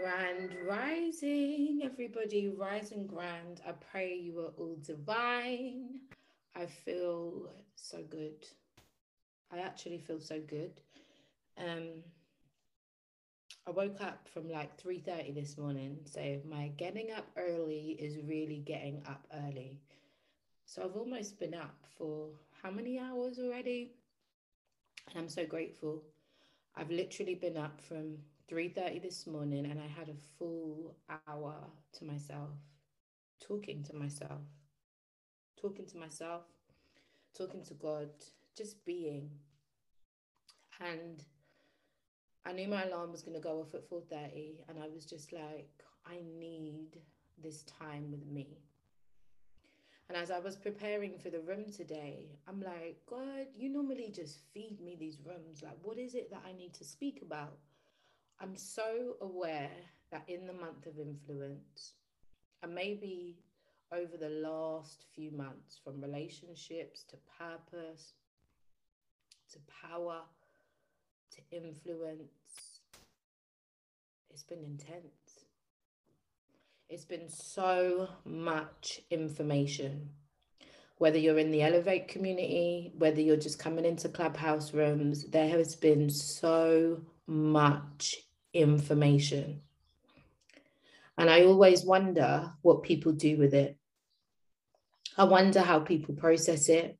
Grand rising, everybody, rising grand. I pray you are all divine. I feel so good. I actually feel so good. Um, I woke up from like 3:30 this morning, so my getting up early is really getting up early. So I've almost been up for how many hours already? And I'm so grateful. I've literally been up from 3.30 this morning and I had a full hour to myself, talking to myself, talking to myself, talking to God, just being. And I knew my alarm was going to go off at 4.30 and I was just like, I need this time with me. And as I was preparing for the room today, I'm like, God, you normally just feed me these rooms. Like, what is it that I need to speak about? I'm so aware that in the month of influence, and maybe over the last few months, from relationships to purpose to power to influence, it's been intense. It's been so much information. Whether you're in the Elevate community, whether you're just coming into Clubhouse rooms, there has been so much information. And I always wonder what people do with it. I wonder how people process it.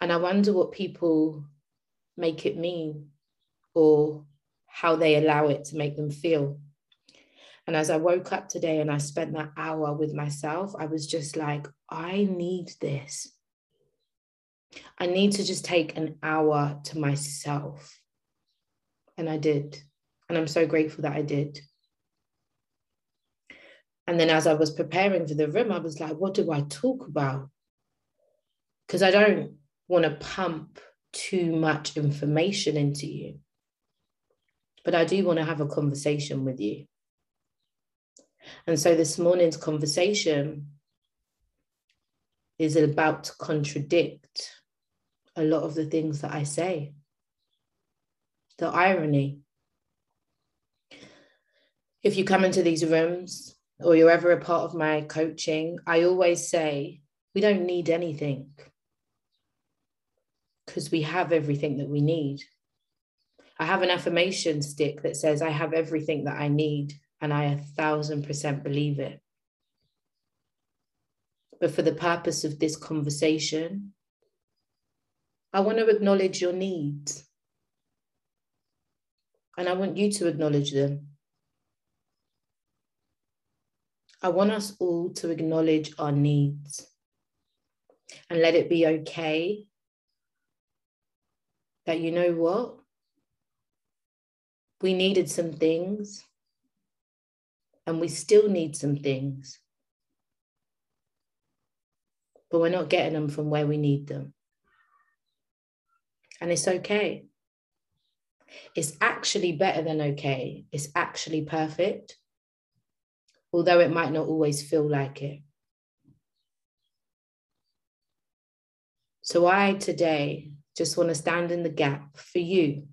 And I wonder what people make it mean or how they allow it to make them feel. And as I woke up today and I spent that hour with myself, I was just like, I need this. I need to just take an hour to myself. And I did. And I'm so grateful that I did. And then as I was preparing for the room, I was like, what do I talk about? Because I don't want to pump too much information into you. But I do want to have a conversation with you. And so this morning's conversation is about to contradict a lot of the things that I say. The irony if you come into these rooms or you're ever a part of my coaching, I always say we don't need anything because we have everything that we need. I have an affirmation stick that says, I have everything that I need, and I a thousand percent believe it. But for the purpose of this conversation, I want to acknowledge your needs. And I want you to acknowledge them. I want us all to acknowledge our needs and let it be okay that you know what? We needed some things and we still need some things, but we're not getting them from where we need them. And it's okay. It's actually better than okay. It's actually perfect although it might not always feel like it. So I today just want to stand in the gap for you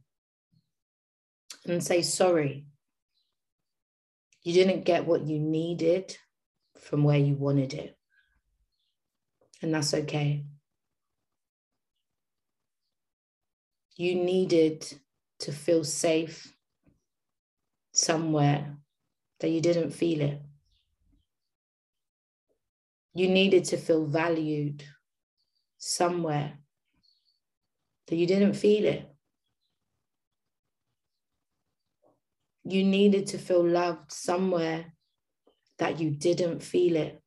and say sorry. You didn't get what you needed from where you wanted it. And that's okay. You needed to feel safe somewhere that you didn't feel it. You needed to feel valued somewhere that you didn't feel it. You needed to feel loved somewhere that you didn't feel it.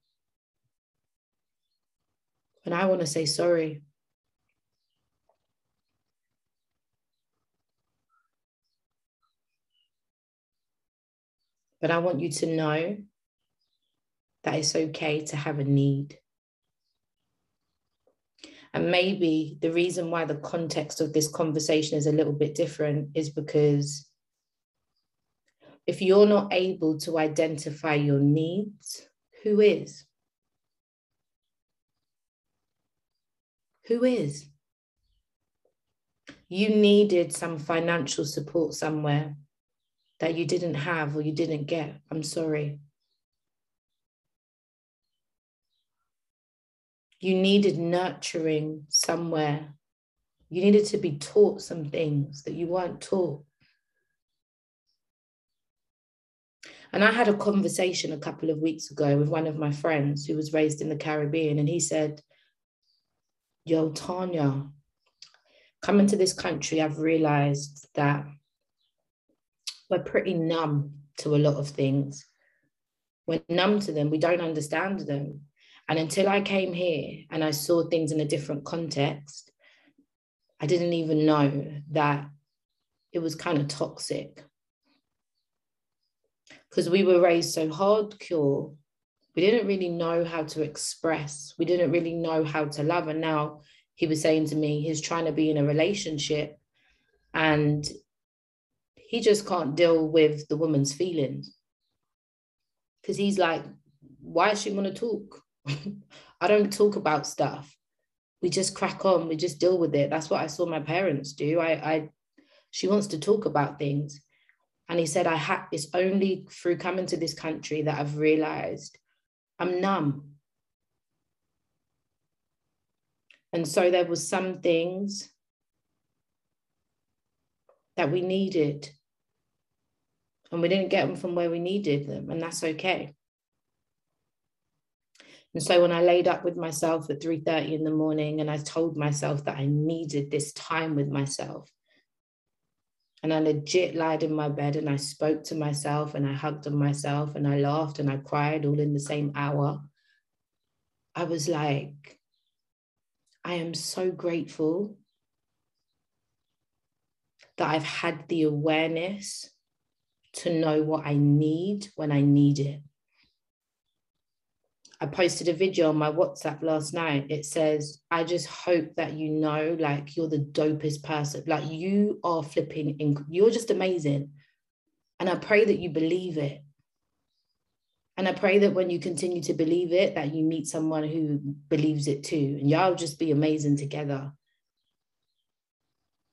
And I want to say sorry. But I want you to know that it's okay to have a need. And maybe the reason why the context of this conversation is a little bit different is because if you're not able to identify your needs, who is? Who is? You needed some financial support somewhere. that you didn't have or you didn't get. I'm sorry. You needed nurturing somewhere. You needed to be taught some things that you weren't taught. And I had a conversation a couple of weeks ago with one of my friends who was raised in the Caribbean, and he said, Yo, Tanya, coming to this country, I've realized that we're pretty numb to a lot of things. We're numb to them, we don't understand them. And until I came here and I saw things in a different context, I didn't even know that it was kind of toxic. Because we were raised so hardcore, we didn't really know how to express, we didn't really know how to love. And now he was saying to me, he's trying to be in a relationship and he just can't deal with the woman's feelings. Because he's like, why does she want to talk? I don't talk about stuff. We just crack on, we just deal with it. That's what I saw my parents do. I, I she wants to talk about things. And he said, I had it's only through coming to this country that I've realized I'm numb. And so there were some things that we needed. And we didn't get them from where we needed them, and that's okay. And so when I laid up with myself at 3:30 in the morning and I told myself that I needed this time with myself. And I legit lied in my bed and I spoke to myself and I hugged on myself and I laughed and I cried all in the same hour. I was like, I am so grateful that I've had the awareness to know what I need when I need it. I posted a video on my WhatsApp last night. It says, I just hope that you know, like, you're the dopest person. Like, you are flipping, inc- you're just amazing. And I pray that you believe it. And I pray that when you continue to believe it, that you meet someone who believes it too. And y'all just be amazing together.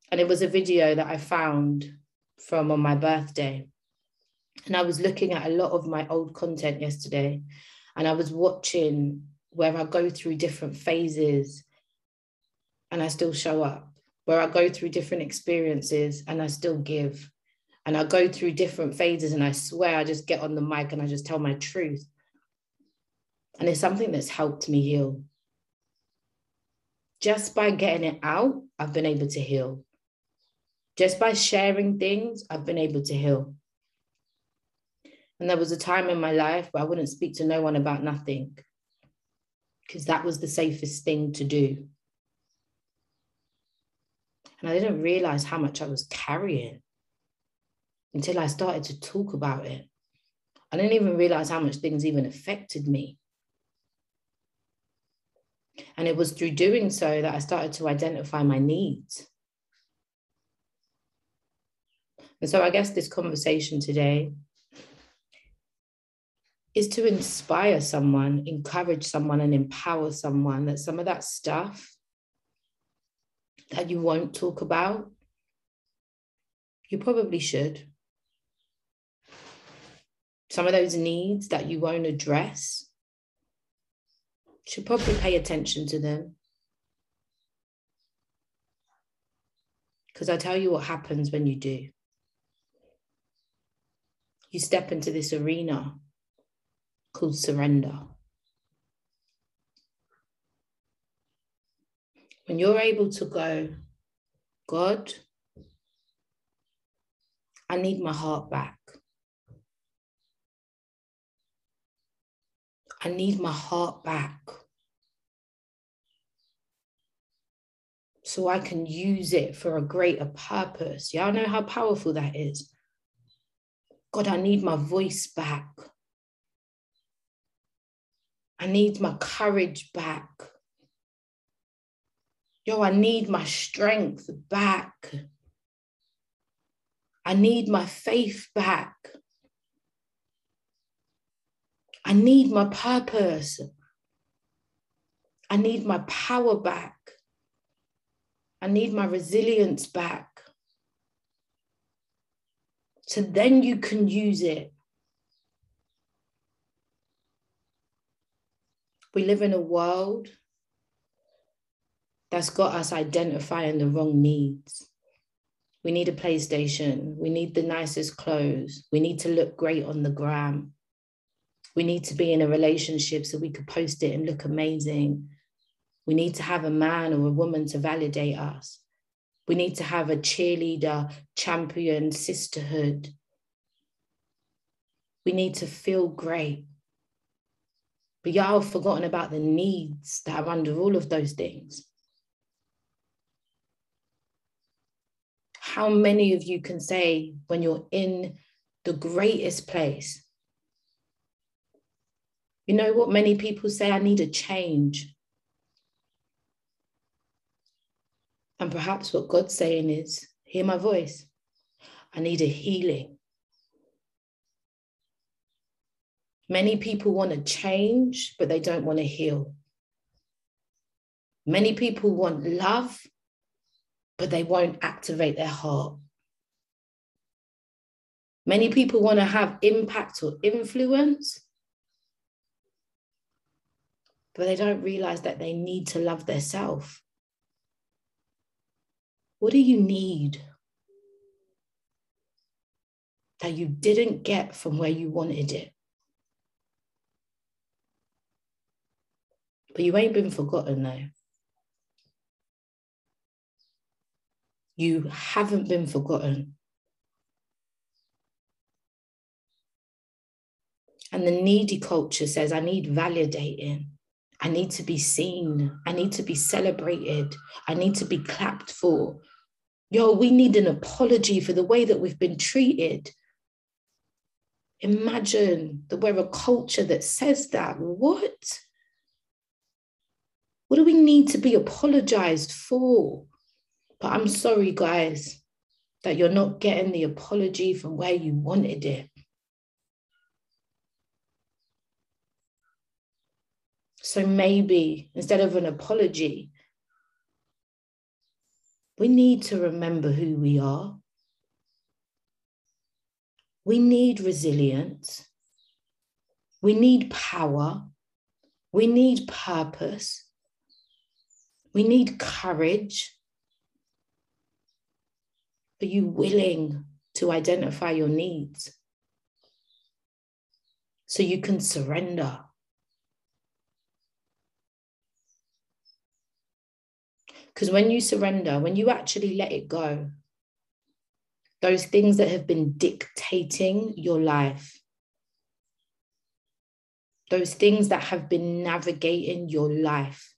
And it was a video that I found from on my birthday. And I was looking at a lot of my old content yesterday and I was watching where I go through different phases and I still show up, where I go through different experiences and I still give. And I go through different phases and I swear I just get on the mic and I just tell my truth. And it's something that's helped me heal. Just by getting it out, I've been able to heal. Just by sharing things, I've been able to heal. And there was a time in my life where I wouldn't speak to no one about nothing because that was the safest thing to do. And I didn't realize how much I was carrying until I started to talk about it. I didn't even realize how much things even affected me. And it was through doing so that I started to identify my needs. And so I guess this conversation today is to inspire someone, encourage someone, and empower someone that some of that stuff that you won't talk about, you probably should. Some of those needs that you won't address, should probably pay attention to them. Because I tell you what happens when you do. You step into this arena called surrender. When you're able to go, God, I need my heart back. I need my heart back. So I can use it for a greater purpose. Y'all know how powerful that is. God, I need my voice back. I need my courage back. Yo, I need my strength back. I need my faith back. I need my purpose. I need my power back. I need my resilience back. So then you can use it. We live in a world that's got us identifying the wrong needs. We need a PlayStation. We need the nicest clothes. We need to look great on the gram. We need to be in a relationship so we could post it and look amazing. We need to have a man or a woman to validate us. We need to have a cheerleader, champion, sisterhood. We need to feel great. But y'all have forgotten about the needs that are under all of those things. How many of you can say when you're in the greatest place? You know what many people say? I need a change. And perhaps what God's saying is, hear my voice. I need a healing. Many people want to change, but they don't want to heal. Many people want love, but they won't activate their heart. Many people want to have impact or influence, but they don't realize that they need to love themselves. What do you need that you didn't get from where you wanted it? But you ain't been forgotten though. You haven't been forgotten. And the needy culture says, I need validating. I need to be seen. I need to be celebrated. I need to be clapped for yo, we need an apology for the way that we've been treated. Imagine that we're a culture that says that. What? What do we need to be apologized for? But I'm sorry, guys, that you're not getting the apology from where you wanted it. So maybe instead of an apology, we need to remember who we are. We need resilience. We need power. We need purpose. We need courage. Are you willing to identify your needs so you can surrender? Because when you surrender, when you actually let it go, those things that have been dictating your life, those things that have been navigating your life.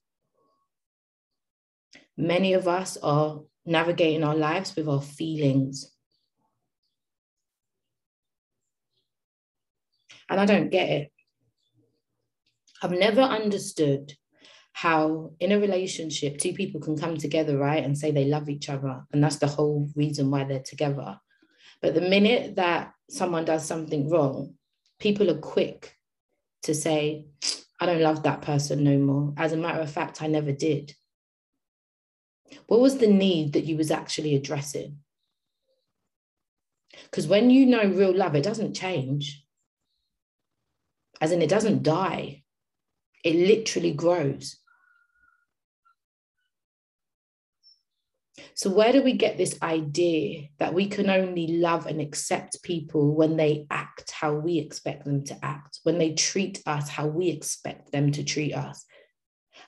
Many of us are navigating our lives with our feelings. And I don't get it. I've never understood how in a relationship two people can come together right and say they love each other and that's the whole reason why they're together but the minute that someone does something wrong people are quick to say i don't love that person no more as a matter of fact i never did what was the need that you was actually addressing because when you know real love it doesn't change as in it doesn't die it literally grows So, where do we get this idea that we can only love and accept people when they act how we expect them to act, when they treat us how we expect them to treat us?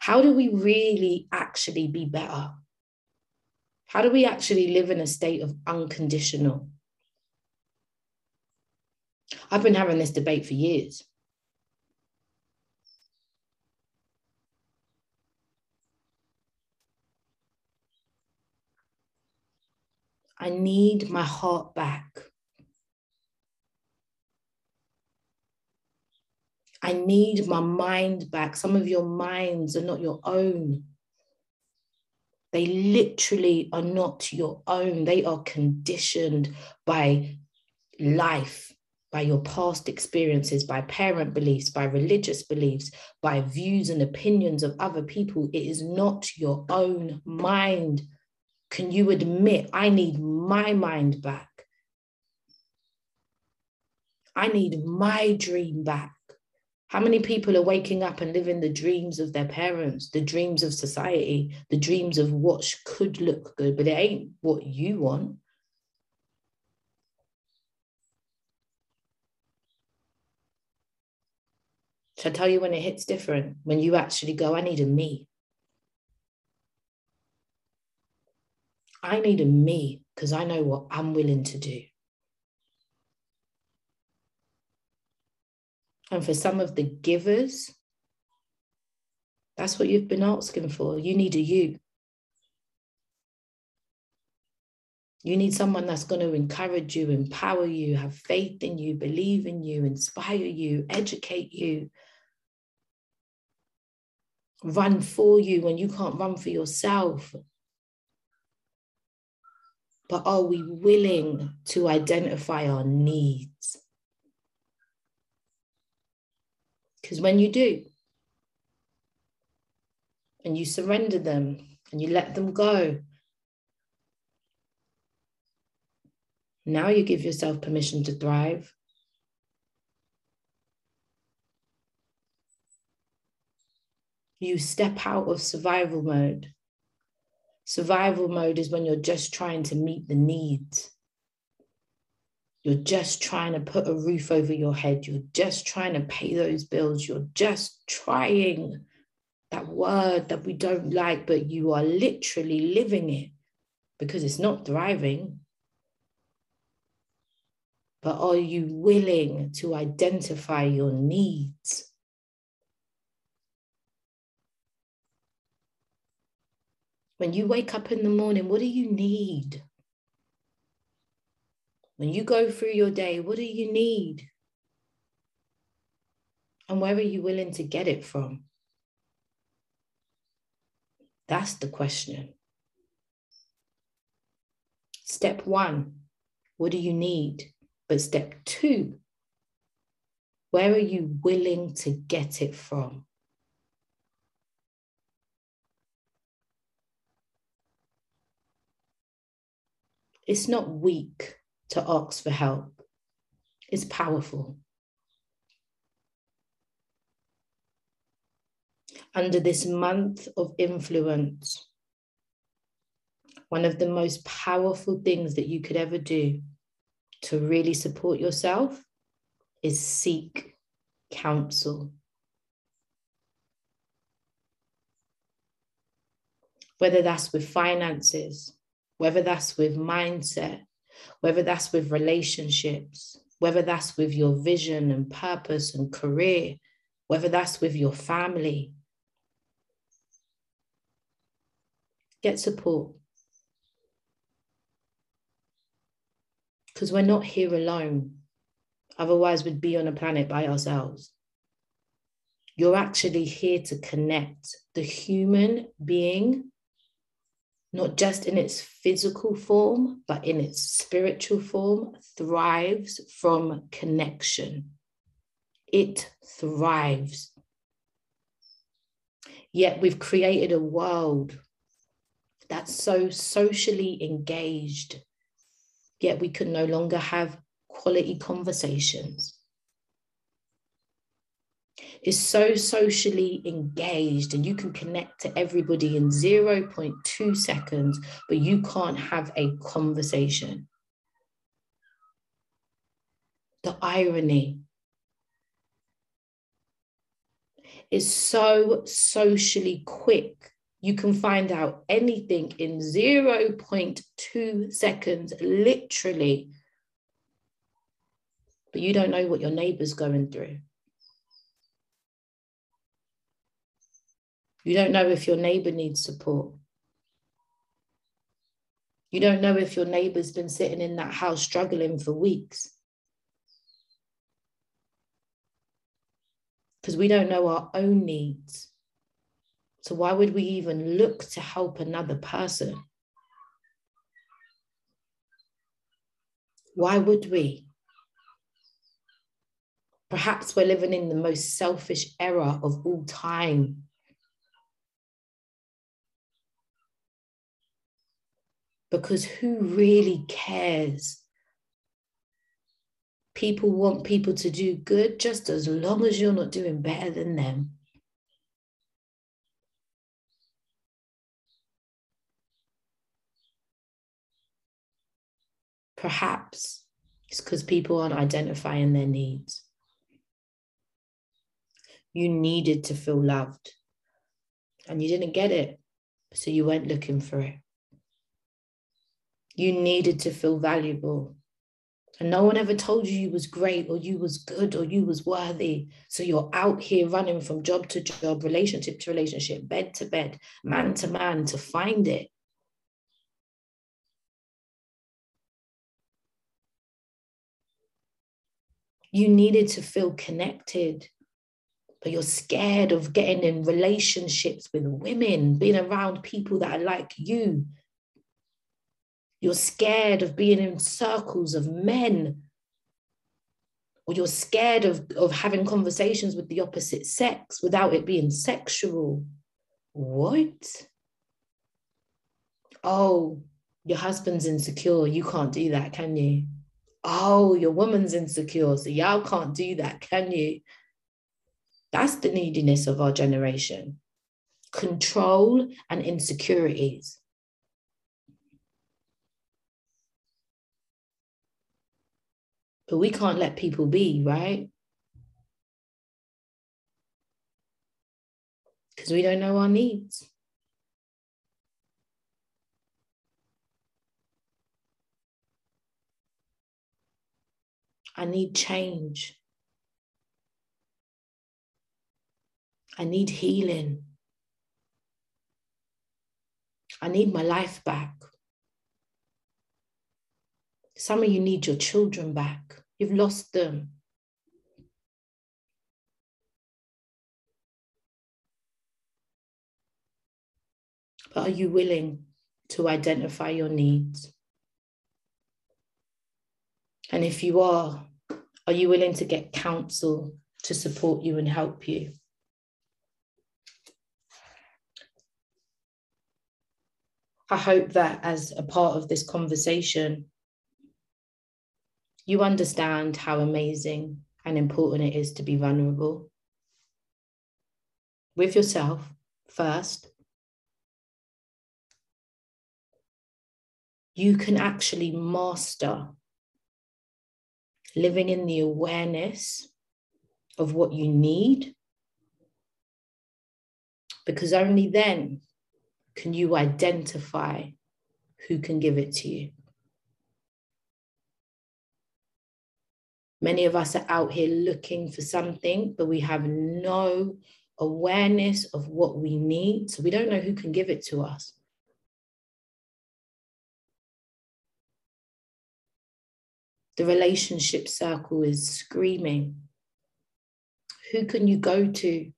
How do we really actually be better? How do we actually live in a state of unconditional? I've been having this debate for years. I need my heart back. I need my mind back. Some of your minds are not your own. They literally are not your own. They are conditioned by life, by your past experiences, by parent beliefs, by religious beliefs, by views and opinions of other people. It is not your own mind. Can you admit, I need my mind back? I need my dream back. How many people are waking up and living the dreams of their parents, the dreams of society, the dreams of what could look good, but it ain't what you want? Shall I tell you when it hits different? When you actually go, I need a me. I need a me because I know what I'm willing to do. And for some of the givers, that's what you've been asking for. You need a you. You need someone that's going to encourage you, empower you, have faith in you, believe in you, inspire you, educate you, run for you when you can't run for yourself. But are we willing to identify our needs? Because when you do, and you surrender them and you let them go, now you give yourself permission to thrive. You step out of survival mode. Survival mode is when you're just trying to meet the needs. You're just trying to put a roof over your head. You're just trying to pay those bills. You're just trying that word that we don't like, but you are literally living it because it's not thriving. But are you willing to identify your needs? When you wake up in the morning, what do you need? When you go through your day, what do you need? And where are you willing to get it from? That's the question. Step one, what do you need? But step two, where are you willing to get it from? It's not weak to ask for help is powerful. Under this month of influence, one of the most powerful things that you could ever do to really support yourself is seek counsel. Whether that's with finances, whether that's with mindset, whether that's with relationships, whether that's with your vision and purpose and career, whether that's with your family. Get support. Because we're not here alone. Otherwise, we'd be on a planet by ourselves. You're actually here to connect the human being not just in its physical form, but in its spiritual form, thrives from connection. It thrives. Yet we've created a world that's so socially engaged, yet we can no longer have quality conversations is so socially engaged and you can connect to everybody in 0.2 seconds, but you can't have a conversation. The irony is so socially quick. You can find out anything in 0.2 seconds, literally. But you don't know what your neighbor's going through. You don't know if your neighbor needs support. You don't know if your neighbor's been sitting in that house struggling for weeks. Because we don't know our own needs. So, why would we even look to help another person? Why would we? Perhaps we're living in the most selfish era of all time. Because who really cares? people want people to do good just as long as you're not doing better than them. Perhaps it's because people aren't identifying their needs. You needed to feel loved and you didn't get it. So you went looking for it. You needed to feel valuable. And no one ever told you you was great or you was good or you was worthy. So you're out here running from job to job, relationship to relationship, bed to bed, man to man to find it. You needed to feel connected, but you're scared of getting in relationships with women, being around people that are like you. You're scared of being in circles of men, or you're scared of, of having conversations with the opposite sex without it being sexual. What? Oh, your husband's insecure. You can't do that, can you? oh, your woman's insecure, so y'all can't do that, can you? That's the neediness of our generation control and insecurities. But we can't let people be, right? Because we don't know our needs. I need change. I need healing. I need my life back. Some of you need your children back. You've lost them. But are you willing to identify your needs? And if you are, are you willing to get counsel to support you and help you? I hope that as a part of this conversation, you understand how amazing and important it is to be vulnerable with yourself first. You can actually master living in the awareness of what you need. Because only then can you identify who can give it to you. Many of us are out here looking for something, but we have no awareness of what we need. So we don't know who can give it to us. The relationship circle is screaming. Who can you go to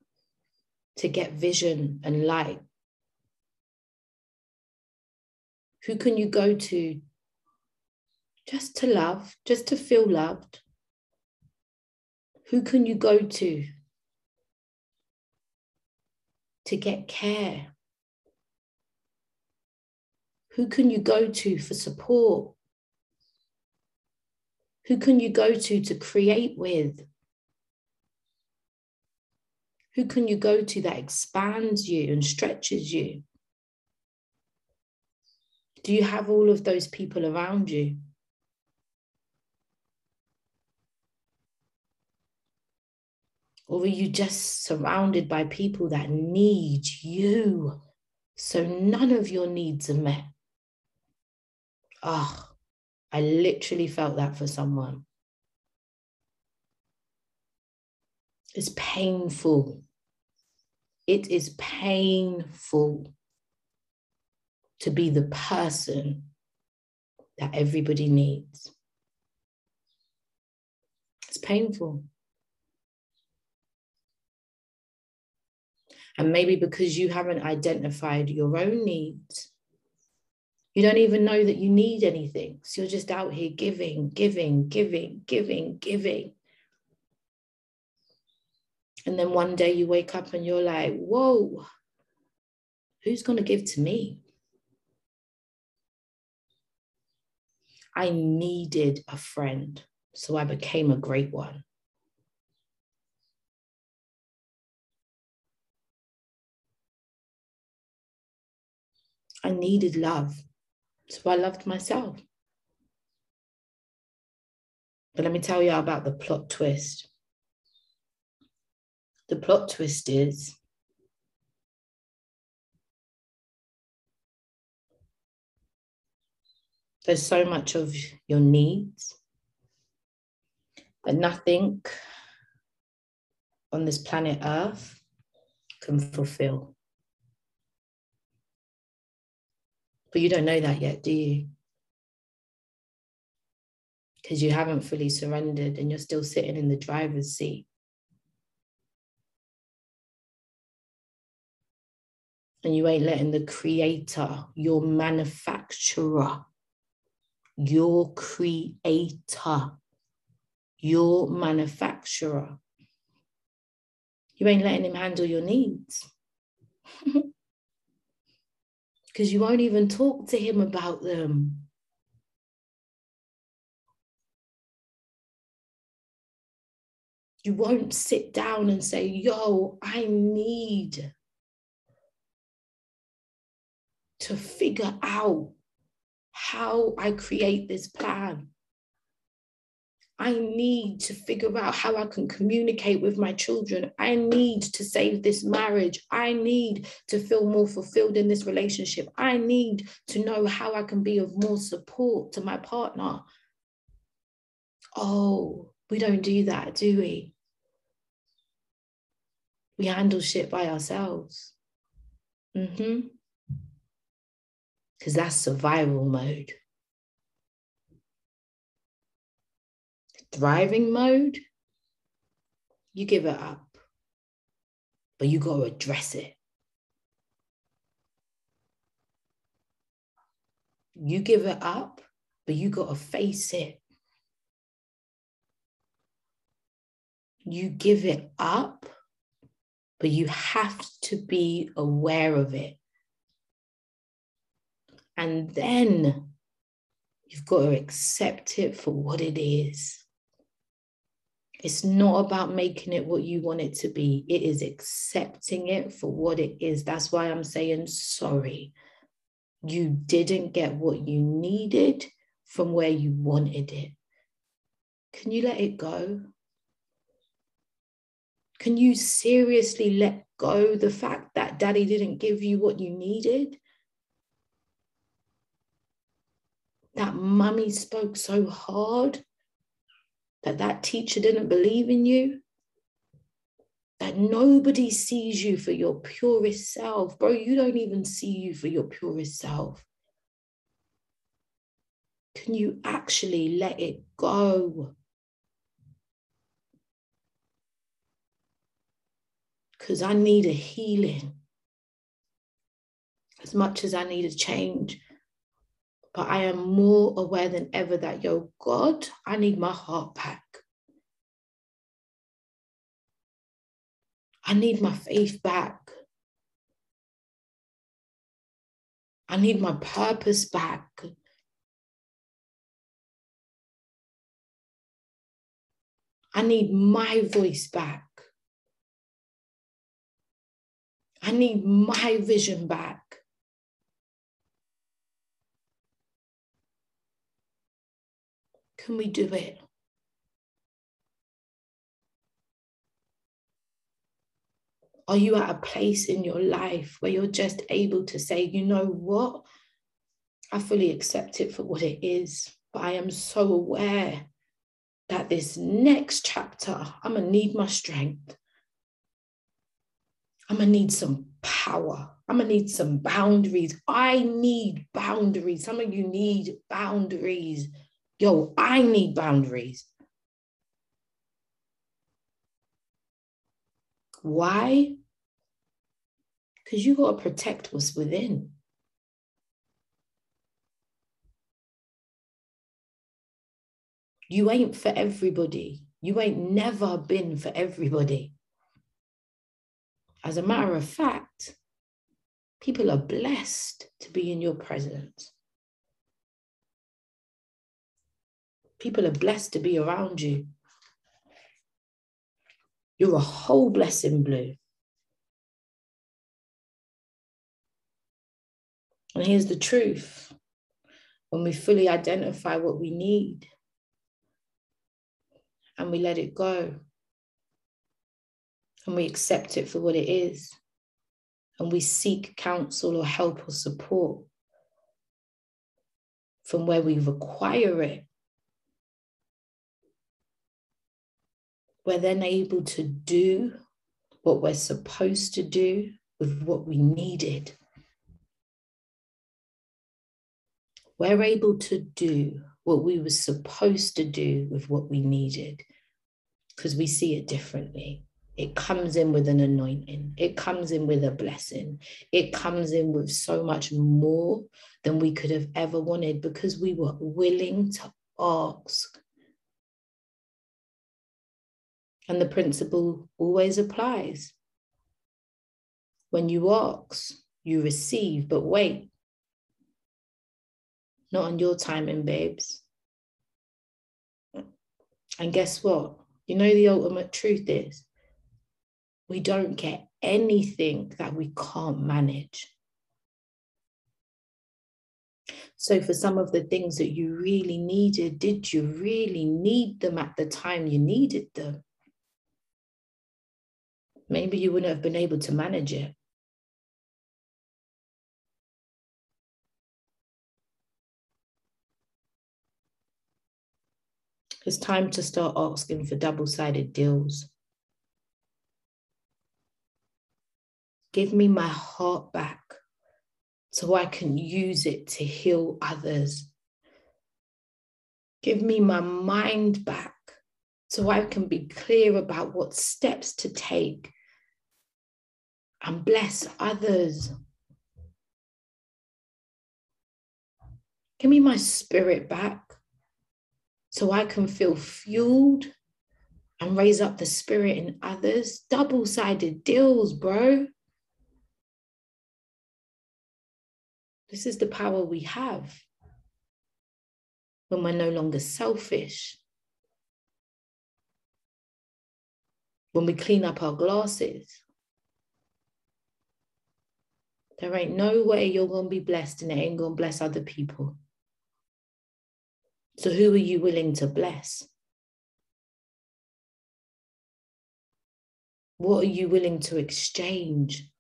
to get vision and light? Who can you go to just to love, just to feel loved? Who can you go to to get care? Who can you go to for support? Who can you go to to create with? Who can you go to that expands you and stretches you? Do you have all of those people around you? Or are you just surrounded by people that need you so none of your needs are met? Ah, oh, I literally felt that for someone. It's painful. It is painful to be the person that everybody needs. It's painful. And maybe because you haven't identified your own needs, you don't even know that you need anything. So you're just out here giving, giving, giving, giving, giving. And then one day you wake up and you're like, whoa, who's going to give to me? I needed a friend. So I became a great one. I needed love. So I loved myself. But let me tell you about the plot twist. The plot twist is there's so much of your needs that nothing on this planet Earth can fulfill. But you don't know that yet, do you? Because you haven't fully surrendered and you're still sitting in the driver's seat. And you ain't letting the creator, your manufacturer, your creator, your manufacturer, you ain't letting him handle your needs. because you won't even talk to him about them. You won't sit down and say, Yo, I need to figure out how I create this plan. I need to figure out how I can communicate with my children. I need to save this marriage. I need to feel more fulfilled in this relationship. I need to know how I can be of more support to my partner. Oh, we don't do that, do we? We handle shit by ourselves. Mm-hmm. Because that's survival mode. Thriving mode, you give it up. But you got to address it. You give it up, but you got to face it. You give it up, but you have to be aware of it. And then you've got to accept it for what it is. It's not about making it what you want it to be. It is accepting it for what it is. That's why I'm saying sorry. You didn't get what you needed from where you wanted it. Can you let it go? Can you seriously let go the fact that daddy didn't give you what you needed? That mummy spoke so hard that that teacher didn't believe in you, that nobody sees you for your purest self. Bro, you don't even see you for your purest self. Can you actually let it go? Because I need a healing as much as I need a change. But I am more aware than ever that, yo, God, I need my heart back. I need my faith back. I need my purpose back. I need my voice back. I need my vision back. Can we do it? Are you at a place in your life where you're just able to say, you know what? I fully accept it for what it is, but I am so aware that this next chapter, I'm going to need my strength. I'm going to need some power. I'm going to need some boundaries. I need boundaries. Some of you need boundaries. Yo, I need boundaries. Why? Because you got to protect what's within. You ain't for everybody. You ain't never been for everybody. As a matter of fact, people are blessed to be in your presence. People are blessed to be around you. You're a whole blessing, Blue. And here's the truth when we fully identify what we need and we let it go and we accept it for what it is and we seek counsel or help or support from where we require it, we're then able to do what we're supposed to do with what we needed. We're able to do what we were supposed to do with what we needed because we see it differently. It comes in with an anointing. It comes in with a blessing. It comes in with so much more than we could have ever wanted because we were willing to ask. And the principle always applies. When you ask, you receive, but wait, not on your timing, babes. And guess what? You know, the ultimate truth is we don't get anything that we can't manage. So, for some of the things that you really needed, did you really need them at the time you needed them? Maybe you wouldn't have been able to manage it. It's time to start asking for double sided deals. Give me my heart back so I can use it to heal others. Give me my mind back so I can be clear about what steps to take and bless others. Give me my spirit back so I can feel fueled and raise up the spirit in others. Double sided deals, bro. This is the power we have when we're no longer selfish. When we clean up our glasses. There ain't no way you're going to be blessed and it ain't going to bless other people. So, who are you willing to bless? What are you willing to exchange?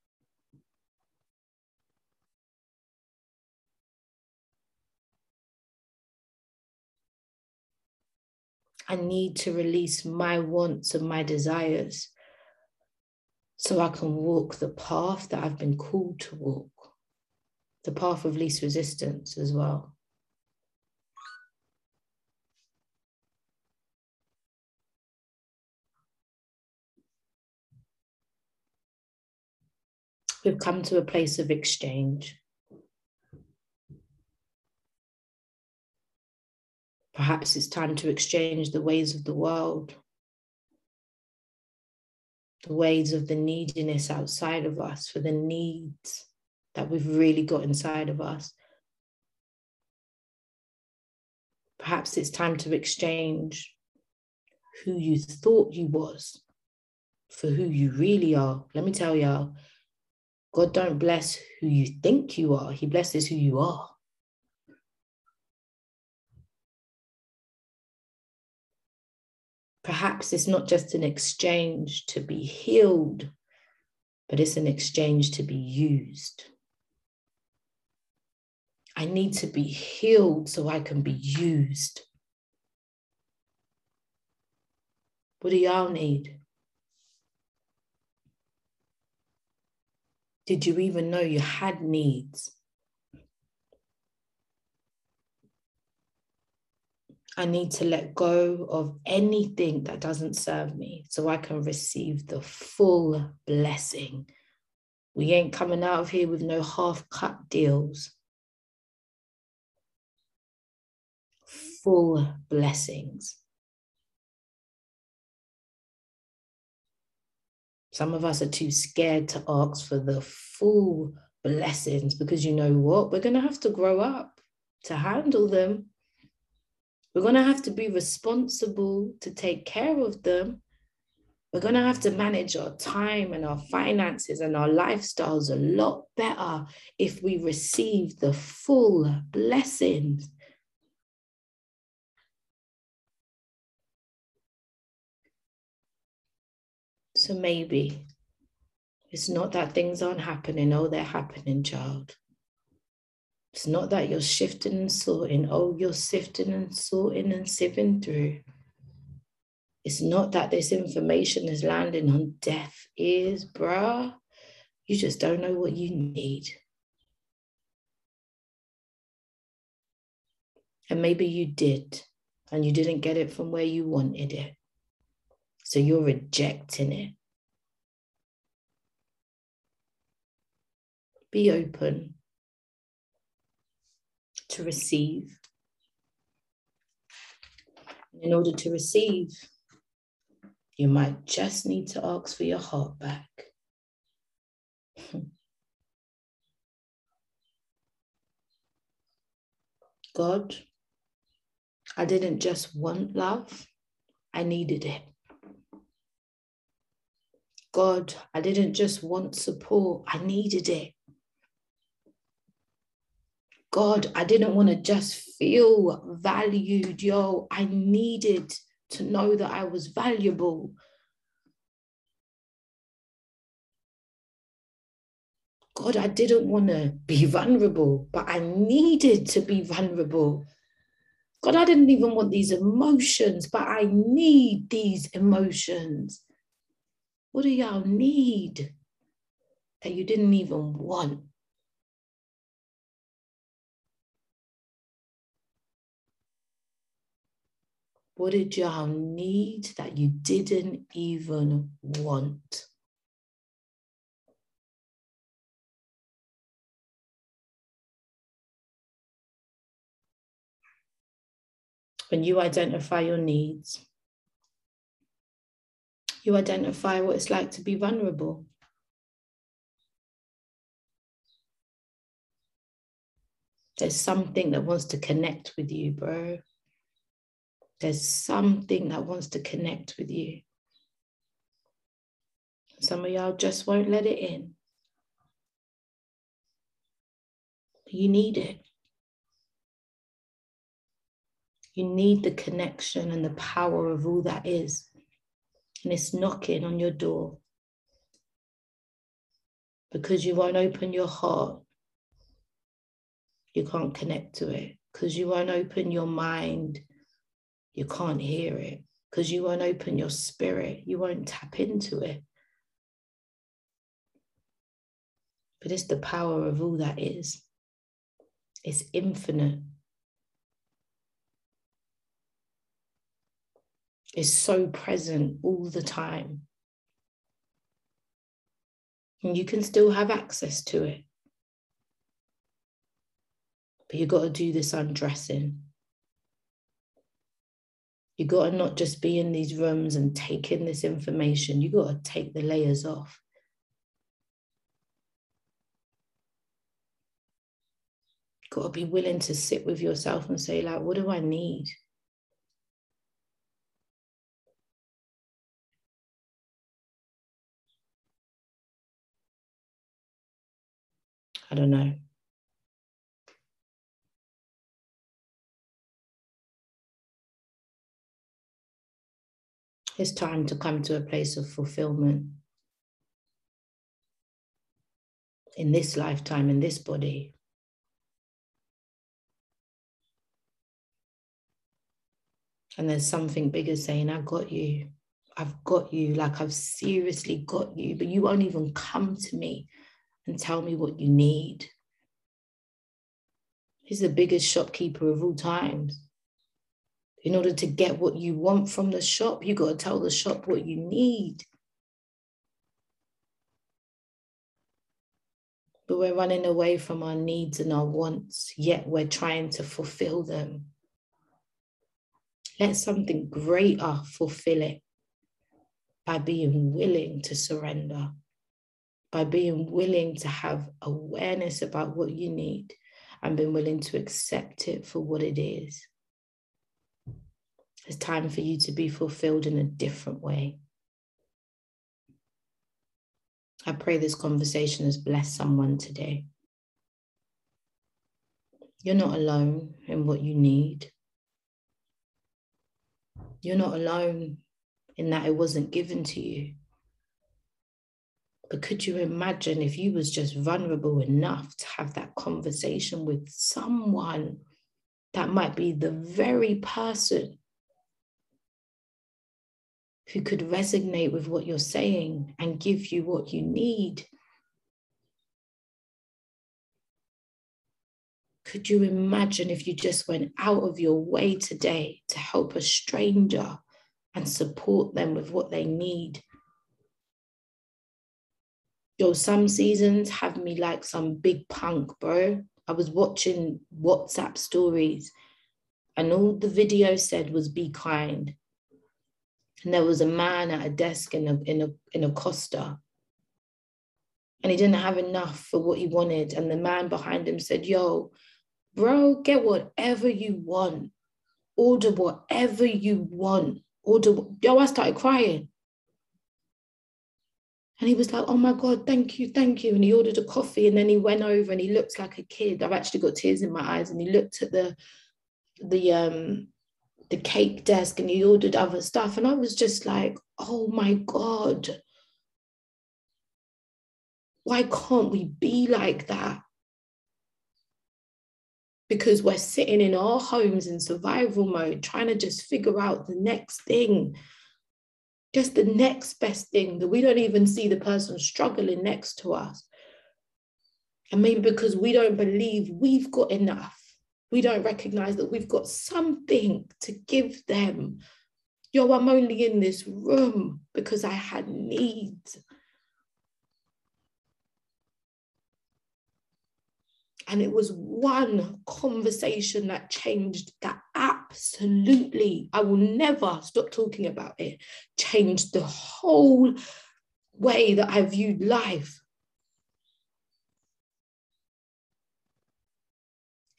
I need to release my wants and my desires so I can walk the path that I've been called to walk, the path of least resistance as well. We've come to a place of exchange. Perhaps it's time to exchange the ways of the world, the ways of the neediness outside of us for the needs that we've really got inside of us. Perhaps it's time to exchange who you thought you was for who you really are. Let me tell y'all, God don't bless who you think you are, He blesses who you are. Perhaps it's not just an exchange to be healed, but it's an exchange to be used. I need to be healed so I can be used. What do y'all need? Did you even know you had needs? I need to let go of anything that doesn't serve me so I can receive the full blessing. We ain't coming out of here with no half cut deals. Full blessings. Some of us are too scared to ask for the full blessings because you know what? We're going to have to grow up to handle them. We're going to have to be responsible to take care of them. We're going to have to manage our time and our finances and our lifestyles a lot better if we receive the full blessings. So maybe it's not that things aren't happening. Oh, they're happening, child. It's not that you're shifting and sorting. Oh, you're sifting and sorting and sieving through. It's not that this information is landing on deaf ears, bruh. You just don't know what you need. And maybe you did, and you didn't get it from where you wanted it. So you're rejecting it. Be open to receive. In order to receive, you might just need to ask for your heart back. God, I didn't just want love, I needed it. God, I didn't just want support, I needed it. God, I didn't want to just feel valued. Yo, I needed to know that I was valuable. God, I didn't want to be vulnerable, but I needed to be vulnerable. God, I didn't even want these emotions, but I need these emotions. What do y'all need that you didn't even want? What did y'all need that you didn't even want? When you identify your needs, you identify what it's like to be vulnerable. There's something that wants to connect with you, bro. There's something that wants to connect with you. Some of y'all just won't let it in. You need it. You need the connection and the power of all that is. And it's knocking on your door. Because you won't open your heart, you can't connect to it. Because you won't open your mind, you can't hear it because you won't open your spirit, you won't tap into it. But it's the power of all that is. It's infinite. It's so present all the time. And you can still have access to it. But you've got to do this undressing. You got to not just be in these rooms and take in this information. You got to take the layers off. Got to be willing to sit with yourself and say, like, what do I need? I don't know. It's time to come to a place of fulfillment in this lifetime, in this body. And there's something bigger saying, I got you. I've got you. Like I've seriously got you, but you won't even come to me and tell me what you need. He's the biggest shopkeeper of all times in order to get what you want from the shop, you got to tell the shop what you need. But we're running away from our needs and our wants, yet we're trying to fulfill them. Let something greater fulfill it by being willing to surrender, by being willing to have awareness about what you need and being willing to accept it for what it is. It's time for you to be fulfilled in a different way. I pray this conversation has blessed someone today. You're not alone in what you need. You're not alone in that it wasn't given to you. But could you imagine if you was just vulnerable enough to have that conversation with someone that might be the very person who could resonate with what you're saying and give you what you need? Could you imagine if you just went out of your way today to help a stranger and support them with what they need? Yo, some seasons have me like some big punk, bro. I was watching WhatsApp stories and all the video said was be kind. And there was a man at a desk in a in a in a Costa. And he didn't have enough for what he wanted. And the man behind him said, Yo, bro, get whatever you want. Order whatever you want. Order. Yo, I started crying. And he was like, oh my God, thank you, thank you. And he ordered a coffee and then he went over and he looked like a kid. I've actually got tears in my eyes. And he looked at the the um the cake desk and he ordered other stuff. And I was just like, oh my God. Why can't we be like that? because we're sitting in our homes in survival mode, trying to just figure out the next thing, just the next best thing that we don't even see the person struggling next to us. I mean, because we don't believe we've got enough, we don't recognize that we've got something to give them. Yo, I'm only in this room because I had needs. And it was one conversation that changed that absolutely, I will never stop talking about it, changed the whole way that I viewed life.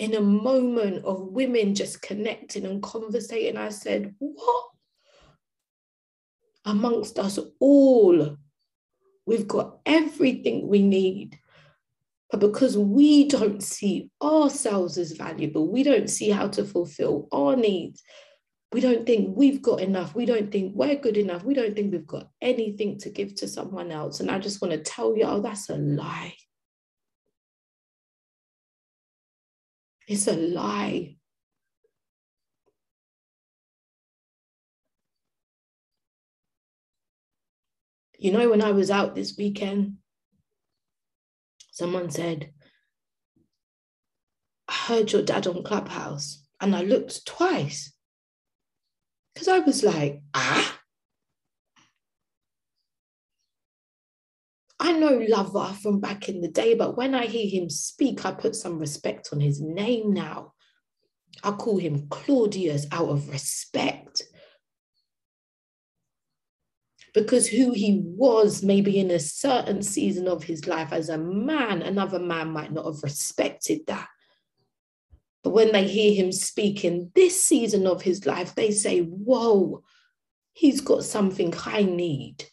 In a moment of women just connecting and conversating, I said, What? Amongst us all, we've got everything we need but because we don't see ourselves as valuable, we don't see how to fulfill our needs, we don't think we've got enough, we don't think we're good enough, we don't think we've got anything to give to someone else. And I just want to tell y'all oh, that's a lie. It's a lie. You know, when I was out this weekend, someone said, I heard your dad on Clubhouse. And I looked twice because I was like, ah. I know Lover from back in the day, but when I hear him speak, I put some respect on his name now. I call him Claudius out of respect because who he was maybe in a certain season of his life as a man, another man might not have respected that. But when they hear him speak in this season of his life, they say, Whoa, he's got something I need.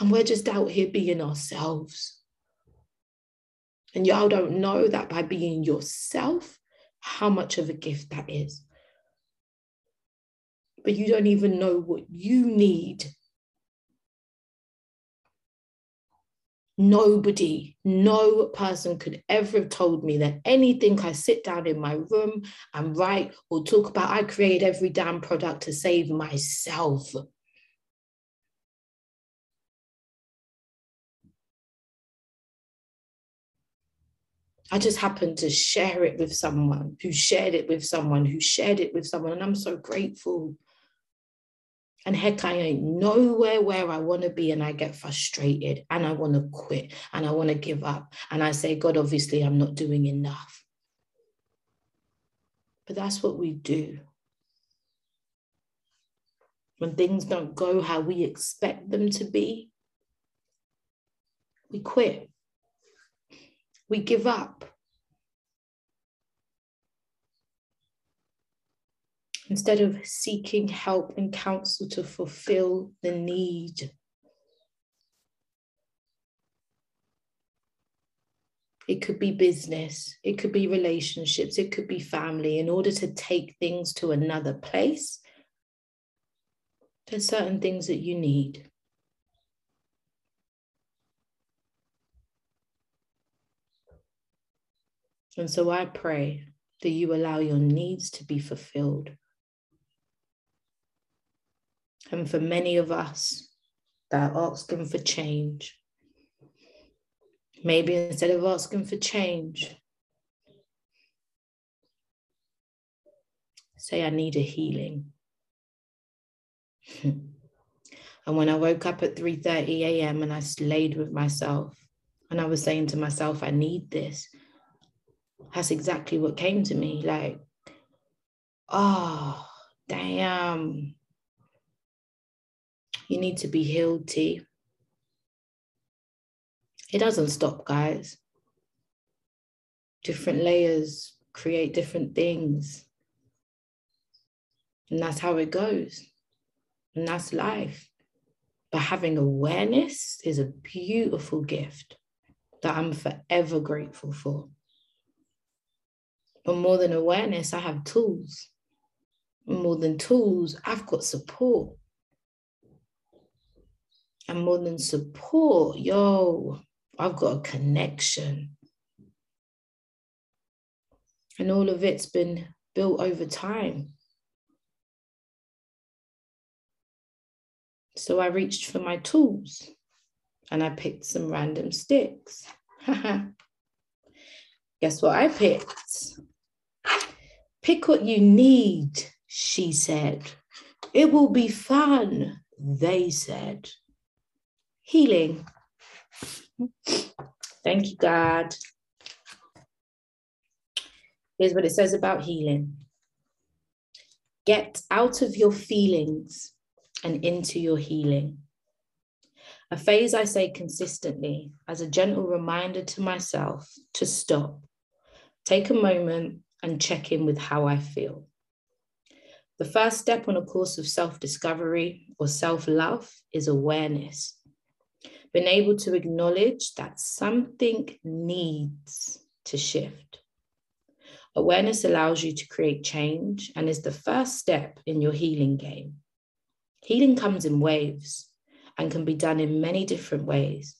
And we're just out here being ourselves. And y'all don't know that by being yourself, how much of a gift that is but you don't even know what you need. Nobody, no person could ever have told me that anything I sit down in my room and write or talk about, I create every damn product to save myself. I just happened to share it with someone who shared it with someone who shared it with someone, and I'm so grateful. And heck, I ain't nowhere where I want to be, and I get frustrated and I want to quit and I want to give up. And I say, God, obviously, I'm not doing enough. But that's what we do. When things don't go how we expect them to be, we quit, we give up. Instead of seeking help and counsel to fulfill the need It could be business, it could be relationships, it could be family. In order to take things to another place, there's certain things that you need. And so I pray that you allow your needs to be fulfilled. And for many of us that are asking for change, Maybe instead of asking for change, say, I need a healing. and when I woke up at 3:30 a.m. and I slayed with myself, and I was saying to myself, I need this. That's exactly what came to me. Like, oh, damn. You need to be healed, T. It doesn't stop, guys. Different layers create different things. And that's how it goes. And that's life. But having awareness is a beautiful gift that I'm forever grateful for. But more than awareness, I have tools. And more than tools, I've got support. And more than support, yo, I've got a connection. And all of it's been built over time. So I reached for my tools and I picked some random sticks. Guess what I picked? Pick what you need, she said. It will be fun, they said. Healing. Thank you, God. Here's what it says about healing get out of your feelings and into your healing. A phase I say consistently as a gentle reminder to myself to stop, take a moment, and check in with how I feel. The first step on a course of self discovery or self love is awareness been able to acknowledge that something needs to shift. Awareness allows you to create change and is the first step in your healing game. Healing comes in waves and can be done in many different ways.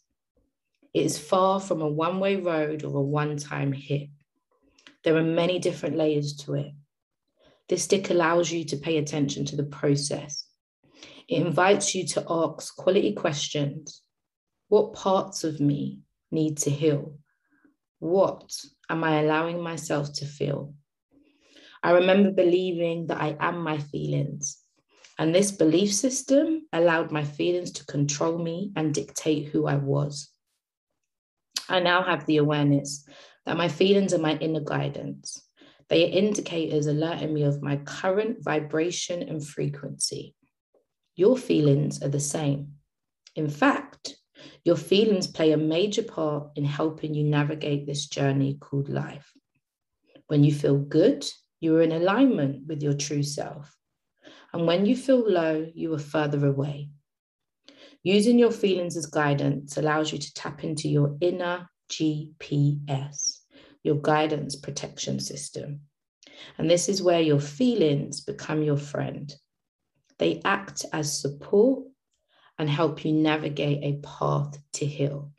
It is far from a one way road or a one time hit. There are many different layers to it. This stick allows you to pay attention to the process. It invites you to ask quality questions what parts of me need to heal? What am I allowing myself to feel? I remember believing that I am my feelings. And this belief system allowed my feelings to control me and dictate who I was. I now have the awareness that my feelings are my inner guidance. They are indicators alerting me of my current vibration and frequency. Your feelings are the same. In fact, your feelings play a major part in helping you navigate this journey called life. When you feel good, you are in alignment with your true self. And when you feel low, you are further away. Using your feelings as guidance allows you to tap into your inner GPS, your guidance protection system. And this is where your feelings become your friend. They act as support and help you navigate a path to heal.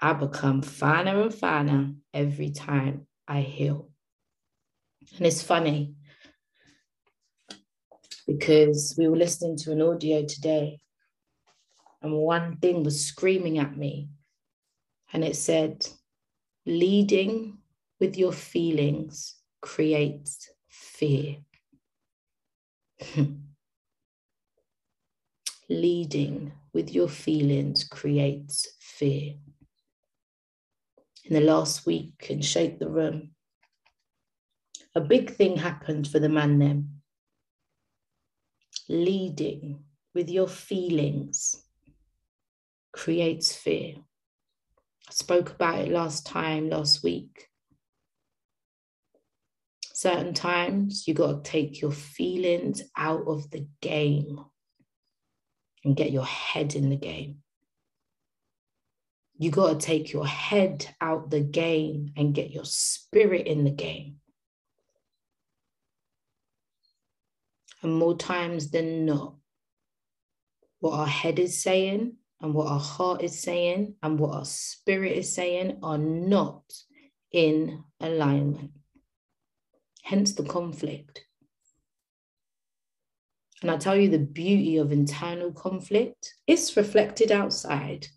I become finer and finer every time I heal. And it's funny because we were listening to an audio today, and one thing was screaming at me, and it said, Leading with your feelings creates fear. leading with your feelings creates fear. In the last week in Shake the Room, a big thing happened for the man then. Leading with your feelings creates fear. Spoke about it last time, last week. Certain times you got to take your feelings out of the game and get your head in the game. You got to take your head out the game and get your spirit in the game. And more times than not, what our head is saying and what our heart is saying and what our spirit is saying are not in alignment. Hence the conflict. And I tell you the beauty of internal conflict, it's reflected outside.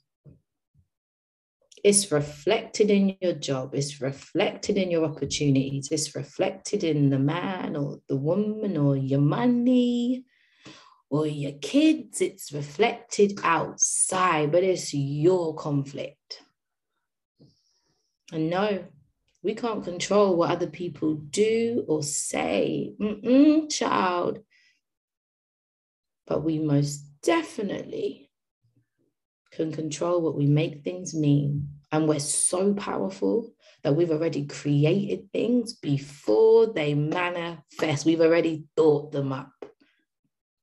It's reflected in your job, it's reflected in your opportunities, it's reflected in the man or the woman or your money or your kids. It's reflected outside, but it's your conflict. And no, we can't control what other people do or say. Mm-mm, child but we most definitely can control what we make things mean. And we're so powerful that we've already created things before they manifest. We've already thought them up.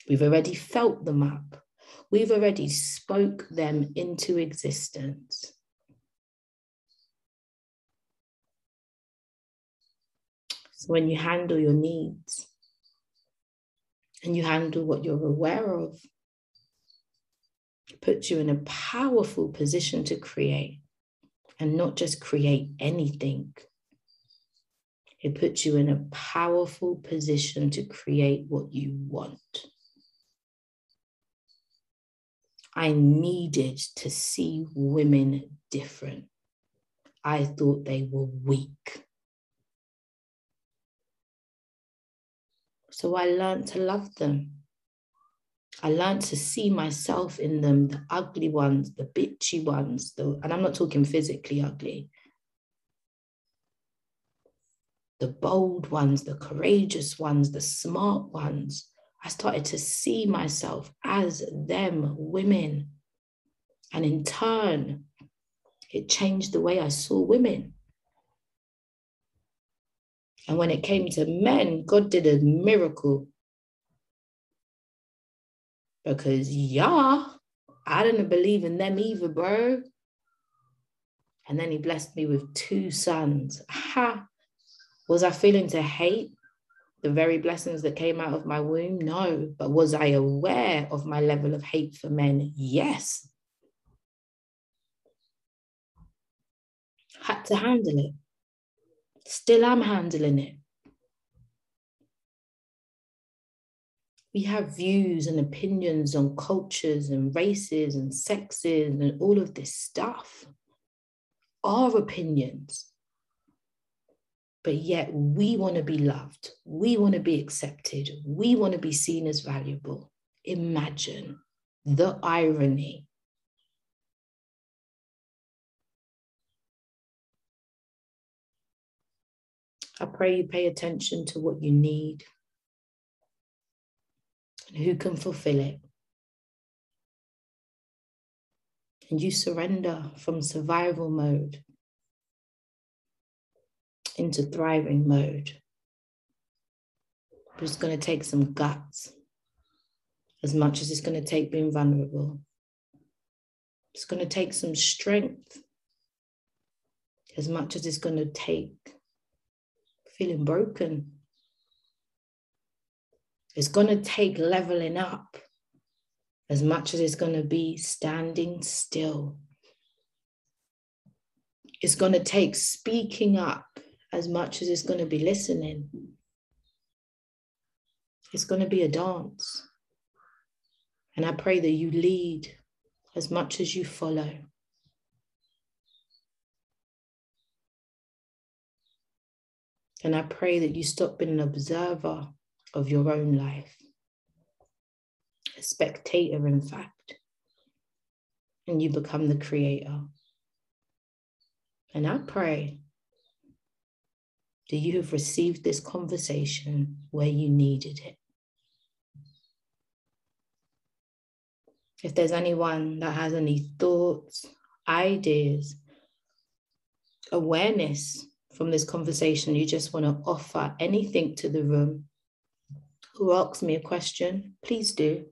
We've already felt them up. We've already spoke them into existence. So when you handle your needs, and you handle what you're aware of, it puts you in a powerful position to create and not just create anything. It puts you in a powerful position to create what you want. I needed to see women different. I thought they were weak. So I learned to love them. I learned to see myself in them, the ugly ones, the bitchy ones, the, and I'm not talking physically ugly. The bold ones, the courageous ones, the smart ones. I started to see myself as them women. And in turn, it changed the way I saw women. And when it came to men, God did a miracle. Because, yeah, I didn't believe in them either, bro. And then he blessed me with two sons. Ha! Was I feeling to hate the very blessings that came out of my womb? No. But was I aware of my level of hate for men? Yes. Had to handle it. Still am handling it. We have views and opinions on cultures and races and sexes and all of this stuff. Our opinions. But yet we want to be loved. We want to be accepted. We want to be seen as valuable. Imagine the irony I pray you pay attention to what you need and who can fulfill it. And you surrender from survival mode into thriving mode. But it's going to take some guts as much as it's going to take being vulnerable. It's going to take some strength as much as it's going to take feeling broken. It's going to take leveling up as much as it's going to be standing still. It's going to take speaking up as much as it's going to be listening. It's going to be a dance. And I pray that you lead as much as you follow. And I pray that you stop being an observer of your own life, a spectator, in fact, and you become the creator. And I pray that you have received this conversation where you needed it. If there's anyone that has any thoughts, ideas, awareness from this conversation, you just want to offer anything to the room, who asks me a question, please do.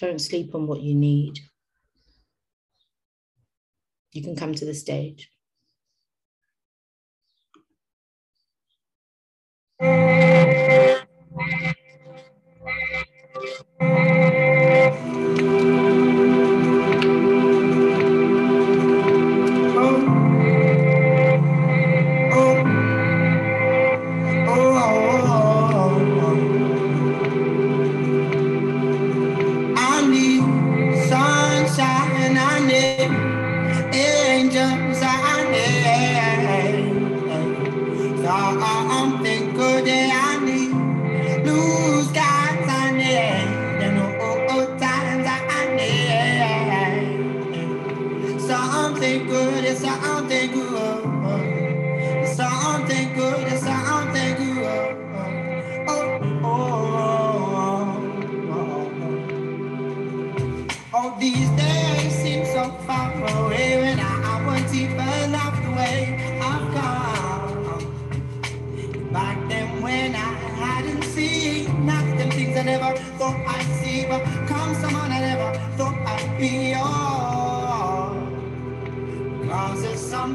Don't sleep on what you need. You can come to the stage. think good, it's an tenho thing.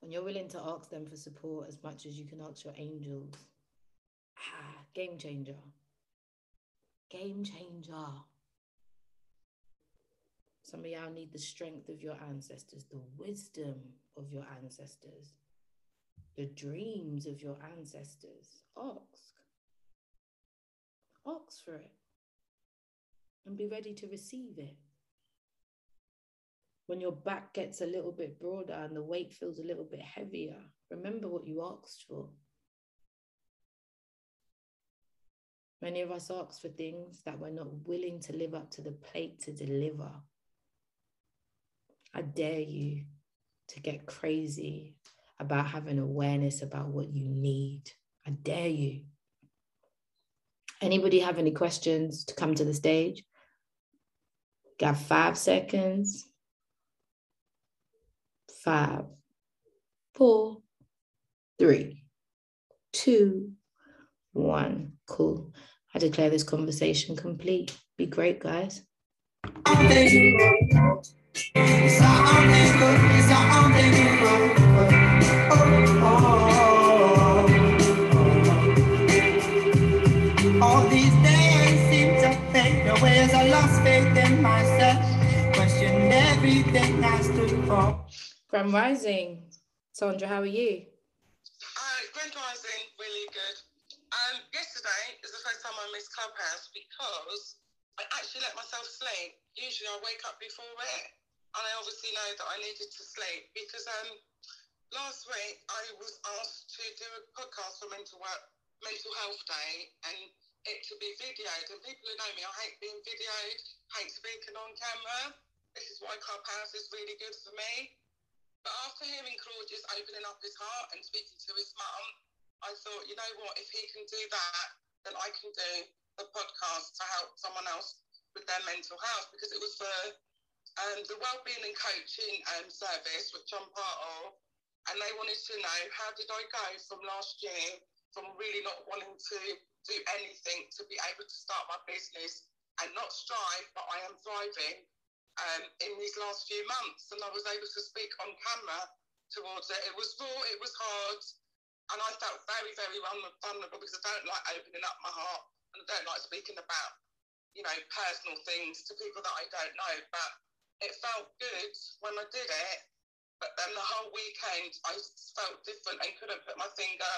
When you're willing to ask them for support as much as you can ask your angels, ah, game changer. Game changer. Some of y'all need the strength of your ancestors, the wisdom of your ancestors, the dreams of your ancestors. Ask. Ask for it and be ready to receive it. When your back gets a little bit broader and the weight feels a little bit heavier, remember what you asked for. Many of us ask for things that we're not willing to live up to the plate to deliver. I dare you to get crazy about having awareness about what you need. I dare you. Anybody have any questions to come to the stage? Got five seconds. Five, four, three, two, one. Cool. I declare this conversation complete. Be great, guys. All these days seem to fade away as I lost faith in my everything I stood for. Grand Rising. Sandra, how are you? Uh, Grand Rising, really good. Um, yesterday is the first time I missed Clubhouse because I actually let myself sleep. Usually I wake up before it, and I obviously know that I needed to sleep because um, last week I was asked to do a podcast for Mental Work, Mental Health Day, and it to be videoed. And people who know me, I hate being videoed, hate speaking on camera. This is why Clubhouse is really good for me. But after hearing Claudius opening up his heart and speaking to his mum, I thought, you know what, if he can do that, then I can do the podcast to help someone else with their mental health because it was for um, the wellbeing and coaching um, service, which I'm part of. And they wanted to know how did I go from last year from really not wanting to do anything to be able to start my business and not strive, but I am thriving um, in these last few months, and I was able to speak on camera towards it. It was raw, it was hard, and I felt very, very vulnerable because I don't like opening up my heart and I don't like speaking about, you know, personal things to people that I don't know. But it felt good when I did it. But then the whole weekend, I felt different and couldn't put my finger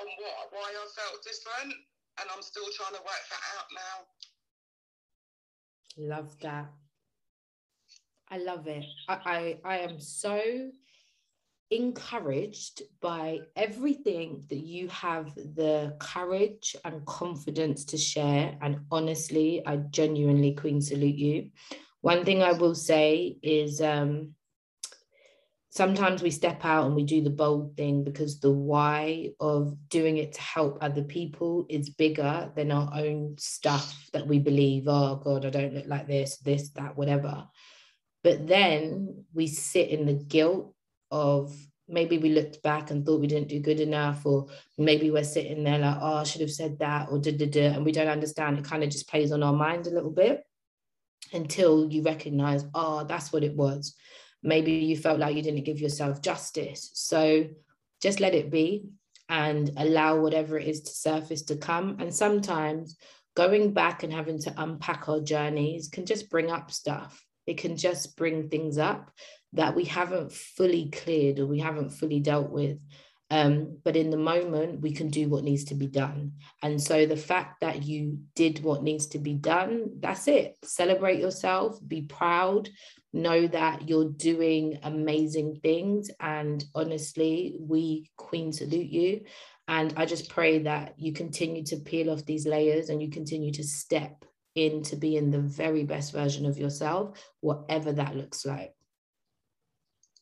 on what, why I felt different. And I'm still trying to work that out now. Love that. I love it. I, I, I am so encouraged by everything that you have the courage and confidence to share. And honestly, I genuinely, Queen, salute you. One thing I will say is um, sometimes we step out and we do the bold thing because the why of doing it to help other people is bigger than our own stuff that we believe, oh God, I don't look like this, this, that, whatever. But then we sit in the guilt of maybe we looked back and thought we didn't do good enough, or maybe we're sitting there like, oh, I should have said that, or da da da, and we don't understand. It kind of just plays on our mind a little bit until you recognize, oh, that's what it was. Maybe you felt like you didn't give yourself justice. So just let it be and allow whatever it is to surface to come. And sometimes going back and having to unpack our journeys can just bring up stuff. It can just bring things up that we haven't fully cleared or we haven't fully dealt with. Um, but in the moment, we can do what needs to be done. And so the fact that you did what needs to be done, that's it. Celebrate yourself, be proud, know that you're doing amazing things. And honestly, we, Queen, salute you. And I just pray that you continue to peel off these layers and you continue to step into being the very best version of yourself, whatever that looks like.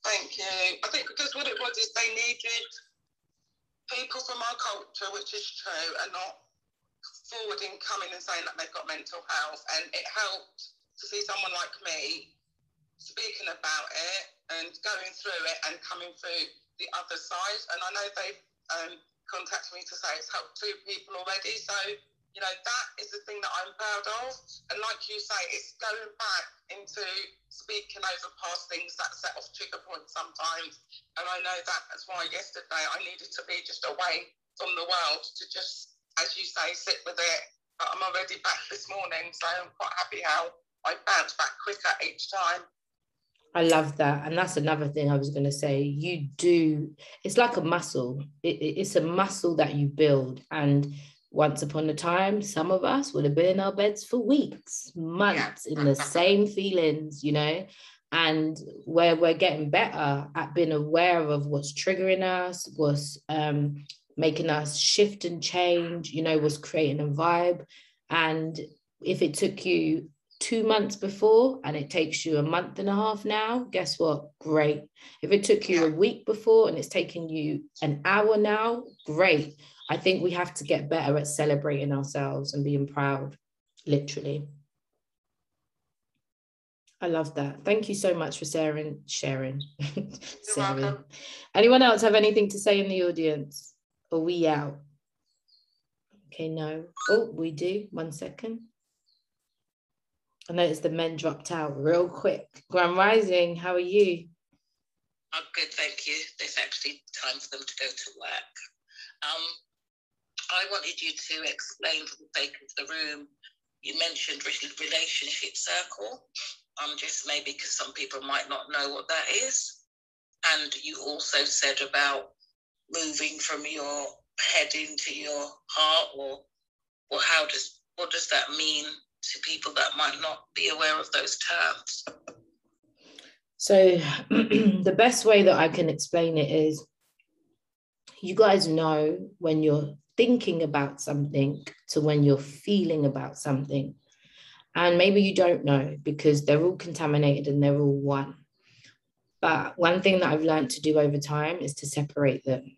Thank you. I think because what it was is they needed people from our culture, which is true, and not forwarding coming and saying that they've got mental health. And it helped to see someone like me speaking about it and going through it and coming through the other side. And I know they've um, contacted me to say it's helped two people already. So you know, that is the thing that I'm proud of. And like you say, it's going back into speaking over past things that set off trigger points sometimes. And I know that that's why yesterday I needed to be just away from the world to just, as you say, sit with it. But I'm already back this morning, so I'm quite happy how I bounce back quicker each time. I love that. And that's another thing I was going to say. You do, it's like a muscle, it, it's a muscle that you build. And once upon a time, some of us would have been in our beds for weeks, months yeah. in the same feelings, you know, and where we're getting better at being aware of what's triggering us, what's um, making us shift and change, you know, what's creating a vibe. And if it took you two months before and it takes you a month and a half now, guess what? Great. If it took you a week before and it's taking you an hour now, great. I think we have to get better at celebrating ourselves and being proud, literally. I love that. Thank you so much for sharing. Sharing. sharing. Anyone else have anything to say in the audience? Are we out? Okay, no. Oh, we do. One second. I noticed the men dropped out real quick. Grand Rising, how are you? I'm good, thank you. It's actually time for them to go to work. Um, I wanted you to explain for the sake of the room. You mentioned relationship circle, um, just maybe because some people might not know what that is. And you also said about moving from your head into your heart, or or how does what does that mean to people that might not be aware of those terms? So the best way that I can explain it is you guys know when you're thinking about something to when you're feeling about something. And maybe you don't know because they're all contaminated and they're all one. But one thing that I've learned to do over time is to separate them.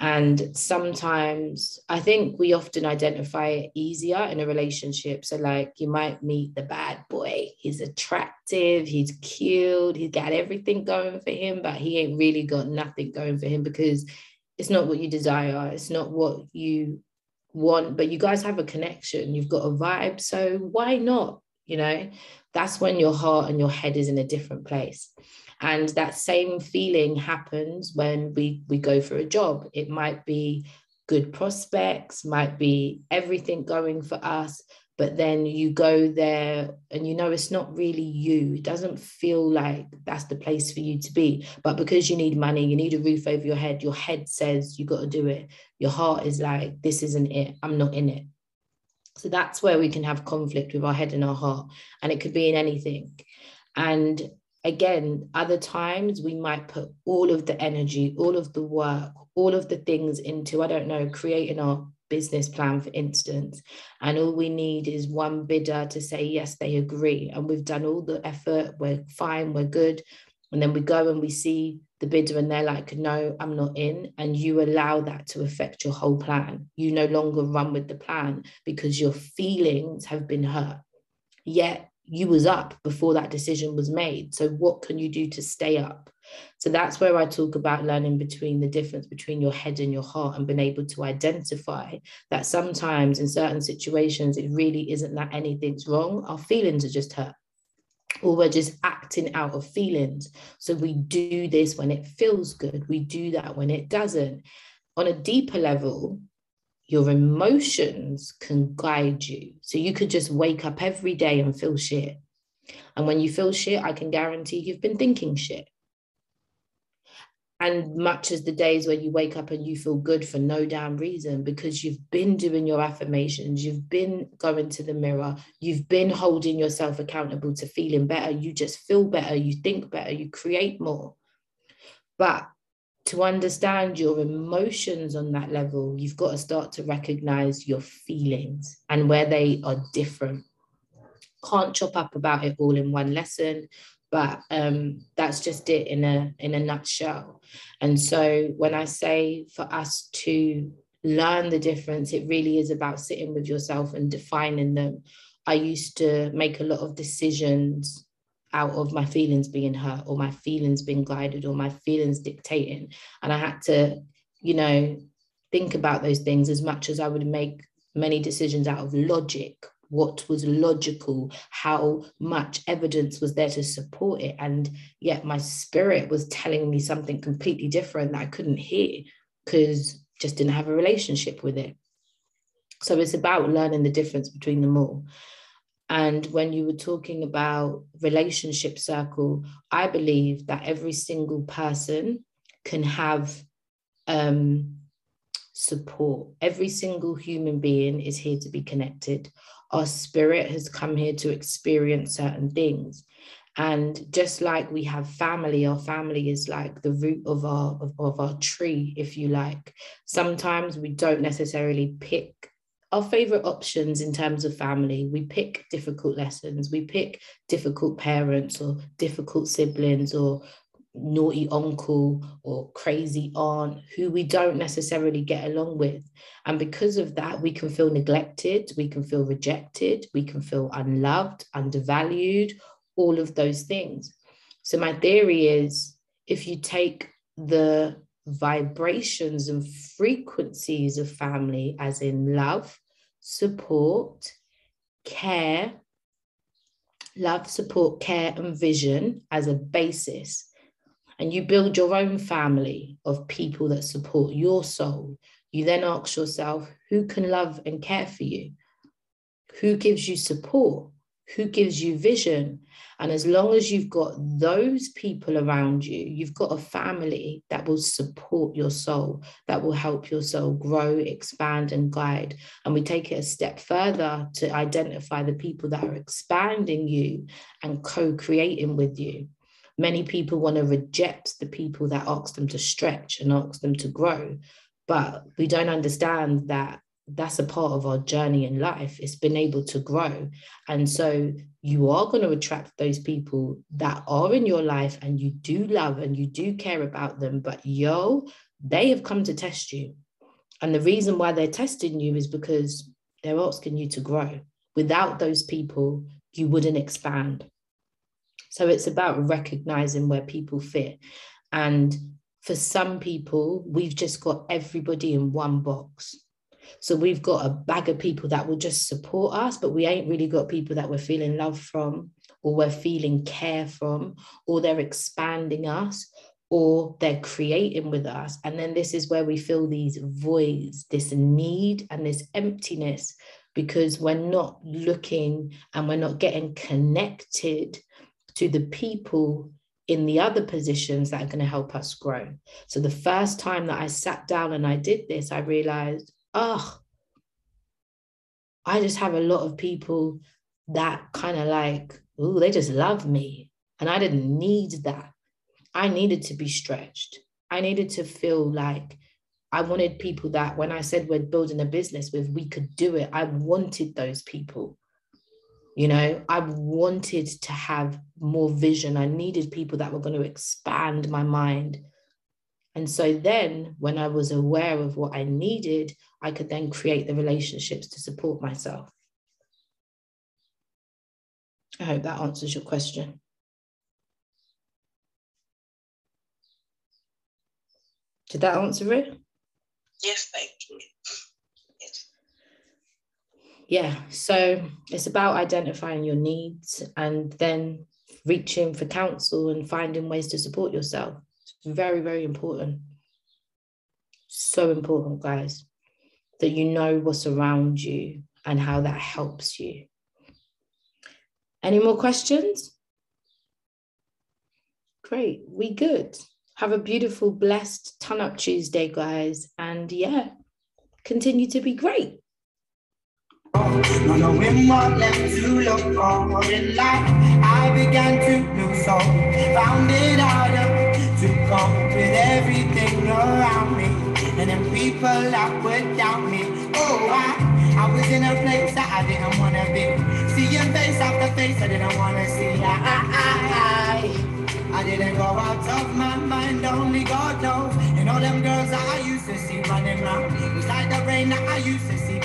And sometimes I think we often identify it easier in a relationship. So, like, you might meet the bad boy. He's attractive, he's cute, he's got everything going for him, but he ain't really got nothing going for him because it's not what you desire it's not what you want but you guys have a connection you've got a vibe so why not you know? That's when your heart and your head is in a different place. And that same feeling happens when we we go for a job. It might be good prospects might be everything going for us but then you go there and you know it's not really you. It doesn't feel like that's the place for you to be. But because you need money you need a roof over your head your head says you got to do it. Your heart is like this isn't it. I'm not in it. So that's where we can have conflict with our head and our heart and it could be in anything. And again, other times we might put all of the energy, all of the work, all of the things into, I don't know, creating our business plan, for instance. And all we need is one bidder to say, yes, they agree. And we've done all the effort, we're fine, we're good. And then we go and we see the bidder and they're like, no, I'm not in. And you allow that to affect your whole plan. You no longer run with the plan because your feelings have been hurt. Yet you was up before that decision was made. So what can you do to stay up? So that's where I talk about learning between the difference between your head and your heart and being able to identify that sometimes in certain situations, it really isn't that anything's wrong. Our feelings are just hurt or we're just acting out of feelings. So we do this when it feels good, we do that when it doesn't. On a deeper level, your emotions can guide you. So you could just wake up every day and feel shit. And when you feel shit, I can guarantee you've been thinking shit. And much as the days where you wake up and you feel good for no damn reason because you've been doing your affirmations, you've been going to the mirror, you've been holding yourself accountable to feeling better, you just feel better, you think better, you create more. But to understand your emotions on that level, you've got to start to recognize your feelings and where they are different. Can't chop up about it all in one lesson but um, that's just it in a in a nutshell. And so when i say for us to learn the difference it really is about sitting with yourself and defining them. I used to make a lot of decisions out of my feelings being hurt or my feelings being guided or my feelings dictating. And i had to you know think about those things as much as i would make many decisions out of logic what was logical, how much evidence was there to support it. And yet my spirit was telling me something completely different that I couldn't hear because just didn't have a relationship with it. So it's about learning the difference between them all. And when you were talking about relationship circle, I believe that every single person can have um, support. Every single human being is here to be connected our spirit has come here to experience certain things. And just like we have family our family is like the root of our of, of our tree if you like. Sometimes we don't necessarily pick our favorite options in terms of family. We pick difficult lessons. We pick difficult parents or difficult siblings or naughty uncle or crazy aunt who we don't necessarily get along with. And because of that, we can feel neglected, we can feel rejected, we can feel unloved, undervalued, all of those things. So, my theory is if you take the vibrations and frequencies of family, as in love, support, care, love, support, care, and vision as a basis, and you build your own family of people that support your soul, you then ask yourself who can love and care for you? Who gives you support? Who gives you vision? And as long as you've got those people around you, you've got a family that will support your soul, that will help your soul grow, expand, and guide. And we take it a step further to identify the people that are expanding you and co creating with you many people want to reject the people that ask them to stretch and ask them to grow but we don't understand that that's a part of our journey in life it's been able to grow. And so you are going to attract those people that are in your life and you do love and you do care about them but yo they have come to test you. And the reason why they're testing you is because they're asking you to grow. Without those people you wouldn't expand so it's about recognizing where people fit. And for some people, we've just got everybody in one box. So we've got a bag of people that will just support us, but we ain't really got people that we're feeling love from, or we're feeling care from, or they're expanding us, or they're creating with us. And then this is where we feel these voids, this need and this emptiness, because we're not looking and we're not getting connected to the people in the other positions that are going to help us grow. So the first time that I sat down and I did this, I realized, oh, I just have a lot of people that kind of like, oh, they just love me. And I didn't need that. I needed to be stretched. I needed to feel like I wanted people that when I said we're building a business with, we could do it. I wanted those people. You know, I wanted to have more vision. I needed people that were going to expand my mind. And so then, when I was aware of what I needed, I could then create the relationships to support myself. I hope that answers your question. Did that answer it? Yes, thank you yeah, so it's about identifying your needs and then reaching for counsel and finding ways to support yourself. It's very, very important. So important, guys, that you know what's around you and how that helps you. Any more questions? Great, we good. Have a beautiful, blessed Turn Up Tuesday, guys. And yeah, continue to be great. Not knowing what left to look for in life, I began to lose hope. Found it harder to cope with everything around me, and then people that would doubt me. Oh, I, I was in a place that I didn't wanna be. Seeing face after face, I didn't wanna see. I, I, I, I didn't go out of my mind, only God knows. And all them girls that I used to see running around, it was like the rain that I used to see.